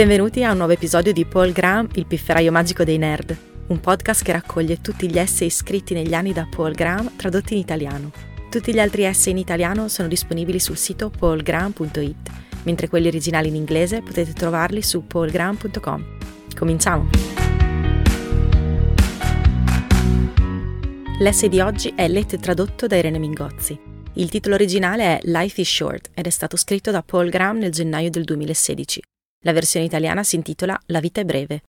Benvenuti a un nuovo episodio di Paul Graham, il pifferaio magico dei nerd, un podcast che raccoglie tutti gli essay scritti negli anni da Paul Graham tradotti in italiano. Tutti gli altri essay in italiano sono disponibili sul sito paulgraham.it, mentre quelli originali in inglese potete trovarli su paulgraham.com. Cominciamo! L'essay di oggi è letto e tradotto da Irene Mingozzi. Il titolo originale è Life is Short ed è stato scritto da Paul Graham nel gennaio del 2016. La versione italiana si intitola La vita è breve.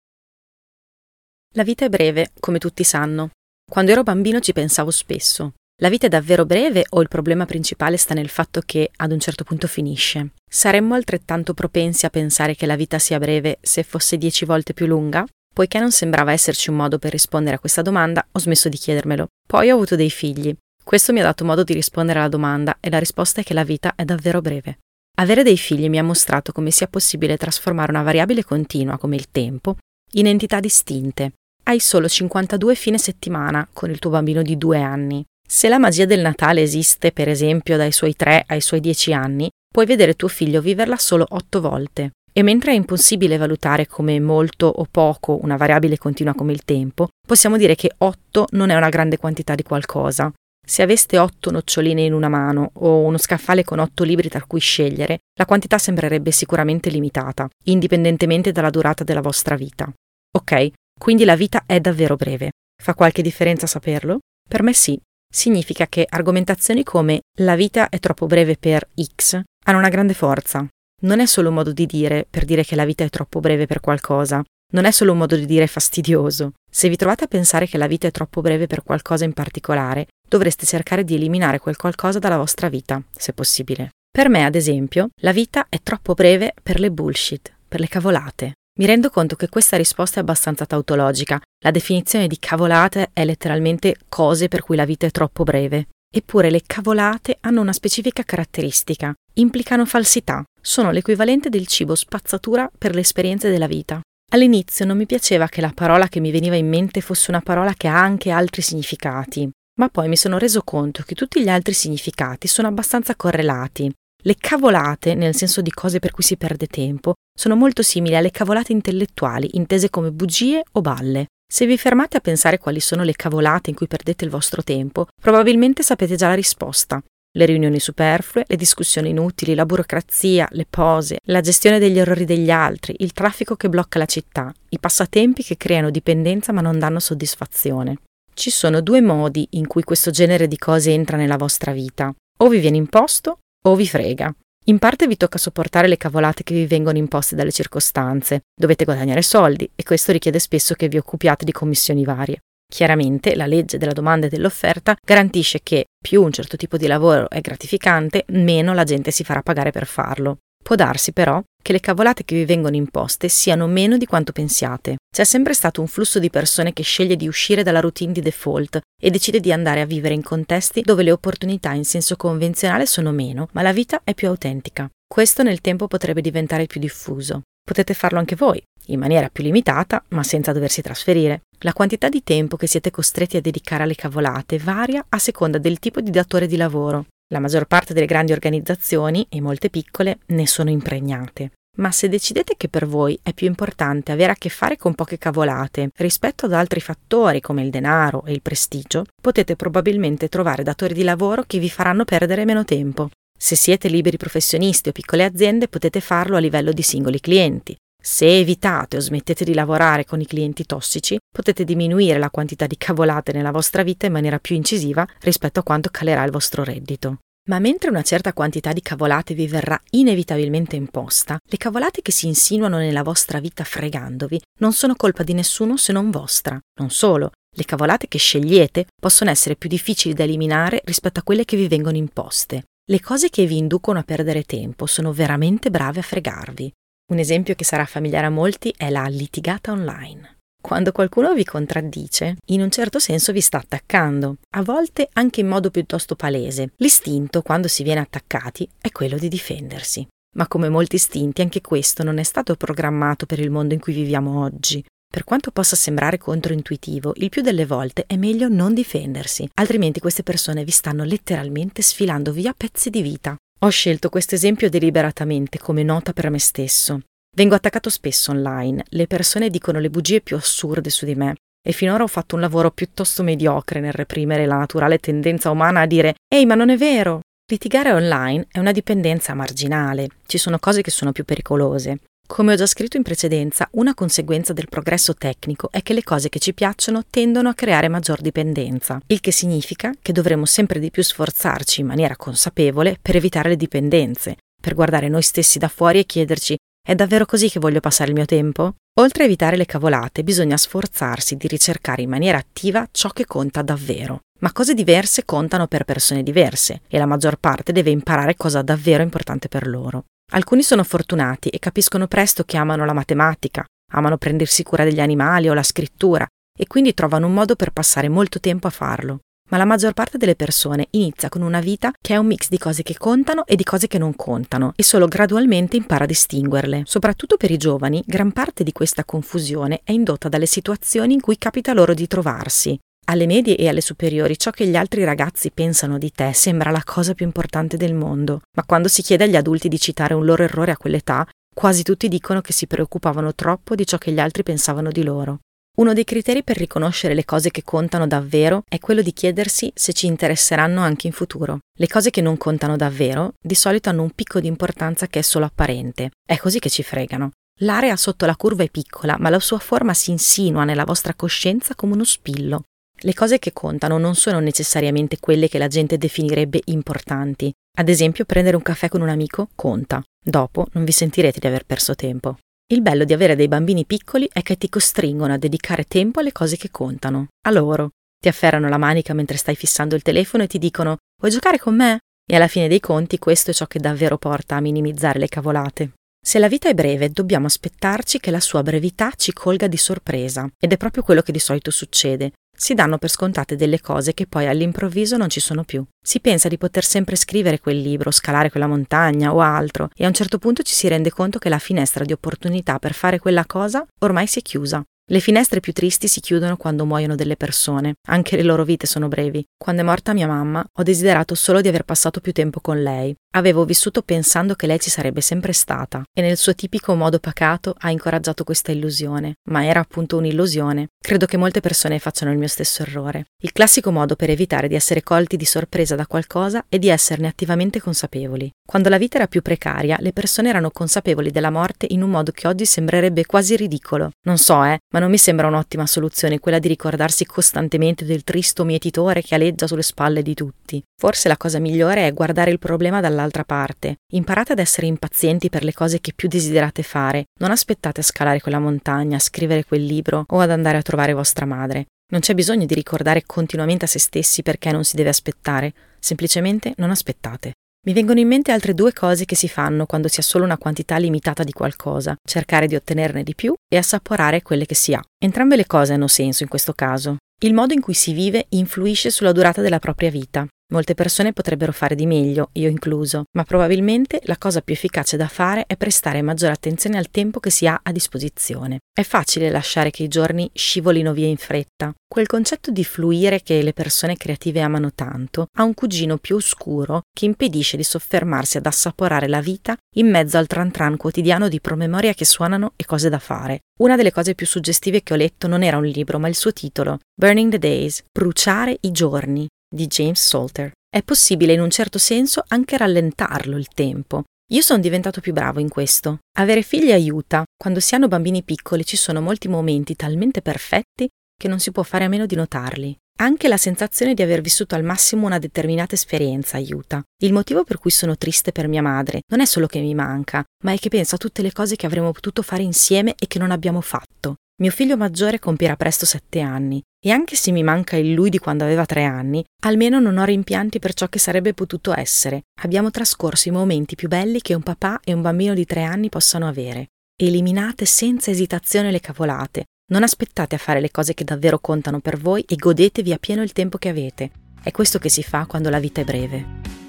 La vita è breve, come tutti sanno. Quando ero bambino ci pensavo spesso. La vita è davvero breve o il problema principale sta nel fatto che ad un certo punto finisce? Saremmo altrettanto propensi a pensare che la vita sia breve se fosse dieci volte più lunga? Poiché non sembrava esserci un modo per rispondere a questa domanda, ho smesso di chiedermelo. Poi ho avuto dei figli. Questo mi ha dato modo di rispondere alla domanda e la risposta è che la vita è davvero breve. Avere dei figli mi ha mostrato come sia possibile trasformare una variabile continua come il tempo in entità distinte. Hai solo 52 fine settimana con il tuo bambino di due anni. Se la magia del Natale esiste, per esempio, dai suoi 3 ai suoi 10 anni, puoi vedere tuo figlio viverla solo 8 volte. E mentre è impossibile valutare come molto o poco una variabile continua come il tempo, possiamo dire che 8 non è una grande quantità di qualcosa, se aveste otto noccioline in una mano o uno scaffale con otto libri tra cui scegliere, la quantità sembrerebbe sicuramente limitata, indipendentemente dalla durata della vostra vita. Ok, quindi la vita è davvero breve. Fa qualche differenza saperlo? Per me sì. Significa che argomentazioni come la vita è troppo breve per X hanno una grande forza. Non è solo un modo di dire per dire che la vita è troppo breve per qualcosa, non è solo un modo di dire fastidioso. Se vi trovate a pensare che la vita è troppo breve per qualcosa in particolare, dovreste cercare di eliminare quel qualcosa dalla vostra vita, se possibile. Per me, ad esempio, la vita è troppo breve per le bullshit, per le cavolate. Mi rendo conto che questa risposta è abbastanza tautologica. La definizione di cavolate è letteralmente cose per cui la vita è troppo breve. Eppure le cavolate hanno una specifica caratteristica. Implicano falsità. Sono l'equivalente del cibo spazzatura per le esperienze della vita. All'inizio non mi piaceva che la parola che mi veniva in mente fosse una parola che ha anche altri significati, ma poi mi sono reso conto che tutti gli altri significati sono abbastanza correlati. Le cavolate, nel senso di cose per cui si perde tempo, sono molto simili alle cavolate intellettuali, intese come bugie o balle. Se vi fermate a pensare quali sono le cavolate in cui perdete il vostro tempo, probabilmente sapete già la risposta le riunioni superflue, le discussioni inutili, la burocrazia, le pose, la gestione degli errori degli altri, il traffico che blocca la città, i passatempi che creano dipendenza ma non danno soddisfazione. Ci sono due modi in cui questo genere di cose entra nella vostra vita. O vi viene imposto o vi frega. In parte vi tocca sopportare le cavolate che vi vengono imposte dalle circostanze. Dovete guadagnare soldi e questo richiede spesso che vi occupiate di commissioni varie. Chiaramente la legge della domanda e dell'offerta garantisce che più un certo tipo di lavoro è gratificante, meno la gente si farà pagare per farlo. Può darsi però che le cavolate che vi vengono imposte siano meno di quanto pensiate. C'è sempre stato un flusso di persone che sceglie di uscire dalla routine di default e decide di andare a vivere in contesti dove le opportunità in senso convenzionale sono meno, ma la vita è più autentica. Questo nel tempo potrebbe diventare più diffuso. Potete farlo anche voi, in maniera più limitata, ma senza doversi trasferire. La quantità di tempo che siete costretti a dedicare alle cavolate varia a seconda del tipo di datore di lavoro. La maggior parte delle grandi organizzazioni, e molte piccole, ne sono impregnate. Ma se decidete che per voi è più importante avere a che fare con poche cavolate rispetto ad altri fattori come il denaro e il prestigio, potete probabilmente trovare datori di lavoro che vi faranno perdere meno tempo. Se siete liberi professionisti o piccole aziende potete farlo a livello di singoli clienti, se evitate o smettete di lavorare con i clienti tossici, potete diminuire la quantità di cavolate nella vostra vita in maniera più incisiva rispetto a quanto calerà il vostro reddito. Ma mentre una certa quantità di cavolate vi verrà inevitabilmente imposta, le cavolate che si insinuano nella vostra vita fregandovi non sono colpa di nessuno se non vostra. Non solo, le cavolate che scegliete possono essere più difficili da eliminare rispetto a quelle che vi vengono imposte. Le cose che vi inducono a perdere tempo sono veramente brave a fregarvi. Un esempio che sarà familiare a molti è la litigata online. Quando qualcuno vi contraddice, in un certo senso vi sta attaccando, a volte anche in modo piuttosto palese. L'istinto, quando si viene attaccati, è quello di difendersi. Ma come molti istinti, anche questo non è stato programmato per il mondo in cui viviamo oggi. Per quanto possa sembrare controintuitivo, il più delle volte è meglio non difendersi, altrimenti queste persone vi stanno letteralmente sfilando via pezzi di vita. Ho scelto questo esempio deliberatamente come nota per me stesso. Vengo attaccato spesso online, le persone dicono le bugie più assurde su di me e finora ho fatto un lavoro piuttosto mediocre nel reprimere la naturale tendenza umana a dire Ehi, ma non è vero! Litigare online è una dipendenza marginale, ci sono cose che sono più pericolose. Come ho già scritto in precedenza, una conseguenza del progresso tecnico è che le cose che ci piacciono tendono a creare maggior dipendenza, il che significa che dovremo sempre di più sforzarci in maniera consapevole per evitare le dipendenze, per guardare noi stessi da fuori e chiederci è davvero così che voglio passare il mio tempo? Oltre a evitare le cavolate, bisogna sforzarsi di ricercare in maniera attiva ciò che conta davvero. Ma cose diverse contano per persone diverse e la maggior parte deve imparare cosa davvero importante per loro. Alcuni sono fortunati e capiscono presto che amano la matematica, amano prendersi cura degli animali o la scrittura e quindi trovano un modo per passare molto tempo a farlo. Ma la maggior parte delle persone inizia con una vita che è un mix di cose che contano e di cose che non contano e solo gradualmente impara a distinguerle. Soprattutto per i giovani, gran parte di questa confusione è indotta dalle situazioni in cui capita loro di trovarsi, alle medie e alle superiori ciò che gli altri ragazzi pensano di te sembra la cosa più importante del mondo, ma quando si chiede agli adulti di citare un loro errore a quell'età, quasi tutti dicono che si preoccupavano troppo di ciò che gli altri pensavano di loro. Uno dei criteri per riconoscere le cose che contano davvero è quello di chiedersi se ci interesseranno anche in futuro. Le cose che non contano davvero di solito hanno un picco di importanza che è solo apparente. È così che ci fregano. L'area sotto la curva è piccola, ma la sua forma si insinua nella vostra coscienza come uno spillo. Le cose che contano non sono necessariamente quelle che la gente definirebbe importanti. Ad esempio, prendere un caffè con un amico conta. Dopo non vi sentirete di aver perso tempo. Il bello di avere dei bambini piccoli è che ti costringono a dedicare tempo alle cose che contano, a loro. Ti afferrano la manica mentre stai fissando il telefono e ti dicono Vuoi giocare con me? E alla fine dei conti questo è ciò che davvero porta a minimizzare le cavolate. Se la vita è breve, dobbiamo aspettarci che la sua brevità ci colga di sorpresa, ed è proprio quello che di solito succede si danno per scontate delle cose che poi all'improvviso non ci sono più. Si pensa di poter sempre scrivere quel libro, scalare quella montagna o altro, e a un certo punto ci si rende conto che la finestra di opportunità per fare quella cosa ormai si è chiusa. Le finestre più tristi si chiudono quando muoiono delle persone, anche le loro vite sono brevi. Quando è morta mia mamma, ho desiderato solo di aver passato più tempo con lei. Avevo vissuto pensando che lei ci sarebbe sempre stata e nel suo tipico modo pacato ha incoraggiato questa illusione, ma era appunto un'illusione. Credo che molte persone facciano il mio stesso errore. Il classico modo per evitare di essere colti di sorpresa da qualcosa è di esserne attivamente consapevoli. Quando la vita era più precaria, le persone erano consapevoli della morte in un modo che oggi sembrerebbe quasi ridicolo. Non so, eh, ma non mi sembra un'ottima soluzione quella di ricordarsi costantemente del tristo mietitore che aleggia sulle spalle di tutti. Forse la cosa migliore è guardare il problema dall'altra parte. Imparate ad essere impazienti per le cose che più desiderate fare. Non aspettate a scalare quella montagna, a scrivere quel libro o ad andare a trovare vostra madre. Non c'è bisogno di ricordare continuamente a se stessi perché non si deve aspettare, semplicemente non aspettate. Mi vengono in mente altre due cose che si fanno quando si ha solo una quantità limitata di qualcosa, cercare di ottenerne di più e assaporare quelle che si ha. Entrambe le cose hanno senso in questo caso. Il modo in cui si vive influisce sulla durata della propria vita. Molte persone potrebbero fare di meglio, io incluso, ma probabilmente la cosa più efficace da fare è prestare maggiore attenzione al tempo che si ha a disposizione. È facile lasciare che i giorni scivolino via in fretta. Quel concetto di fluire che le persone creative amano tanto ha un cugino più oscuro che impedisce di soffermarsi ad assaporare la vita in mezzo al tran tran quotidiano di promemoria che suonano e cose da fare. Una delle cose più suggestive che ho letto non era un libro, ma il suo titolo, Burning the Days, Bruciare i giorni, di James Salter. È possibile in un certo senso anche rallentarlo il tempo. Io sono diventato più bravo in questo. Avere figli aiuta. Quando si hanno bambini piccoli ci sono molti momenti talmente perfetti che non si può fare a meno di notarli. Anche la sensazione di aver vissuto al massimo una determinata esperienza aiuta. Il motivo per cui sono triste per mia madre non è solo che mi manca, ma è che penso a tutte le cose che avremmo potuto fare insieme e che non abbiamo fatto. Mio figlio maggiore compirà presto sette anni e anche se mi manca il lui di quando aveva tre anni, almeno non ho rimpianti per ciò che sarebbe potuto essere. Abbiamo trascorso i momenti più belli che un papà e un bambino di tre anni possano avere. Eliminate senza esitazione le cavolate. Non aspettate a fare le cose che davvero contano per voi e godetevi a pieno il tempo che avete. È questo che si fa quando la vita è breve.